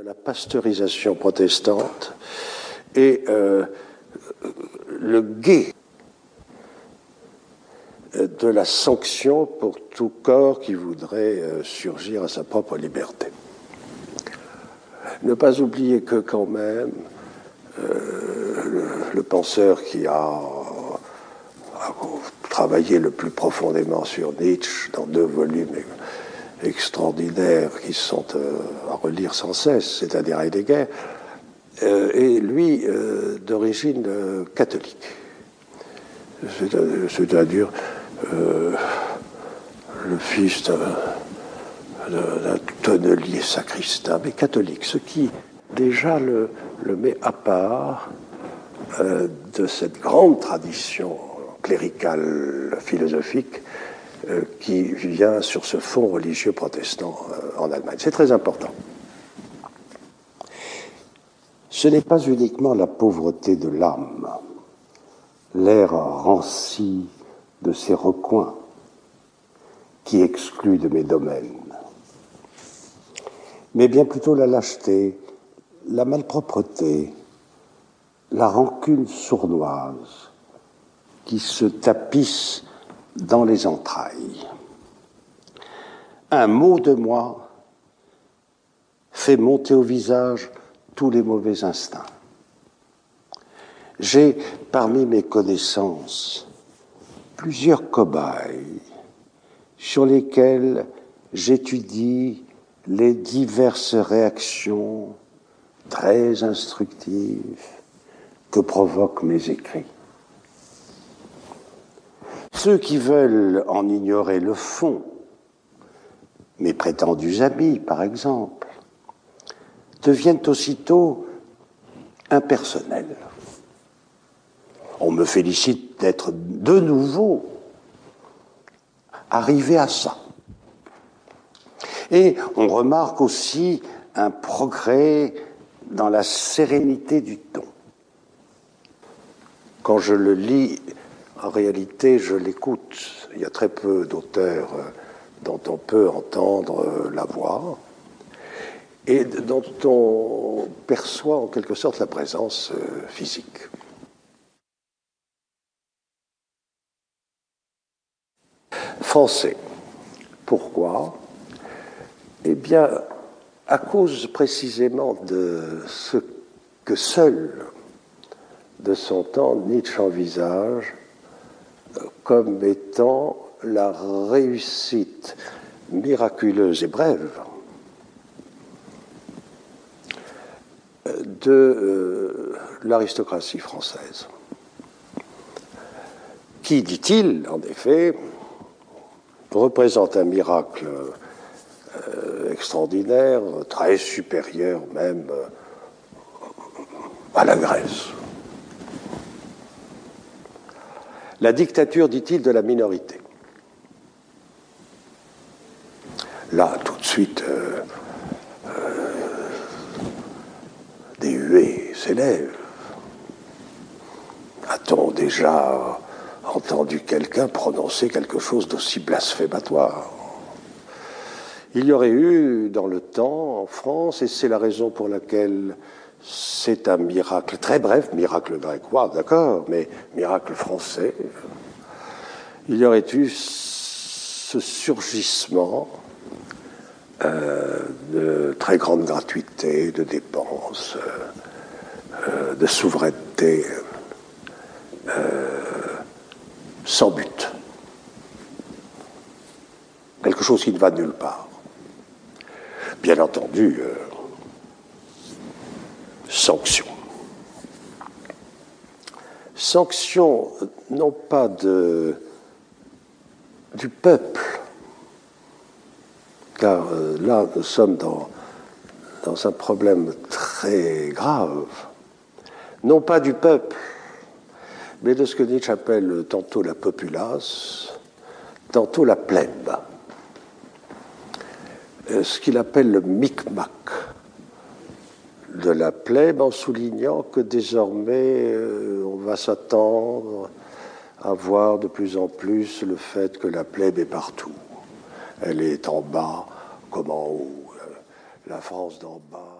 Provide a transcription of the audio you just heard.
de la pasteurisation protestante et euh, le guet de la sanction pour tout corps qui voudrait euh, surgir à sa propre liberté. Ne pas oublier que quand même, euh, le, penseur qui a, travaillé le plus profondément sur Nietzsche dans deux volumes extraordinaires qui sont euh, à relire sans cesse, c'est-à-dire Heidegger, euh, est lui euh, d'origine catholique. C'est-à-dire le fils d'un tonnelier sacristain, mais catholique, ce qui déjà le, met à part de cette grande tradition cléricale philosophique qui vient sur ce fond religieux protestant euh, en Allemagne. C'est très important. Ce n'est pas uniquement la pauvreté de l'âme, l'air ranci de ses recoins qui exclut de mes domaines, mais bien plutôt la lâcheté, la malpropreté, la rancune sournoise qui se tapisse dans les entrailles. Un mot de moi fait monter au visage tous les mauvais instincts. J'ai parmi mes connaissances plusieurs cobayes sur lesquels j'étudie les diverses réactions très instructives que provoquent mes écrits. Ceux qui veulent en ignorer le fond, mes prétendus amis par exemple, deviennent aussitôt impersonnels. On me félicite d'être de nouveau arrivé à ça. Et on remarque aussi un progrès dans la sérénité du ton. Quand je le lis, en réalité, je l'écoute. Il y a très peu d'auteurs dont on peut entendre la voix et dont on perçoit en quelque sorte la présence physique. Français. Pourquoi? Eh bien, à cause précisément de ce que seul de son temps Nietzsche envisage comme étant la réussite miraculeuse et brève de euh, l'aristocratie française, qui, dit-il, en effet, représente un miracle euh, extraordinaire, très supérieur même euh, à la Grèce. La dictature, dit-il, de la minorité. Là, tout de suite, euh, euh, des huées s'élèvent. A-t-on déjà entendu quelqu'un prononcer quelque chose d'aussi blasphématoire? Il y aurait eu dans le temps, en France, et c'est la raison pour laquelle c'est un miracle très bref, miracle grécois, d'accord, mais miracle français. Il y aurait eu ce surgissement euh, de très grande gratuité, de dépenses, euh, de souveraineté euh, sans but. Quelque chose qui ne va nulle part. Bien entendu, sanction. Sanction non pas du peuple, car euh, là nous sommes dans, dans un problème très grave, non pas du peuple, mais de ce que Nietzsche appelle tantôt la populace, tantôt la plèbe, ce qu'il appelle le micmac la plèbe en soulignant que désormais euh, on va s'attendre à voir de plus en plus le fait que la plèbe est partout. Elle est en bas comme en haut. La France d'en bas.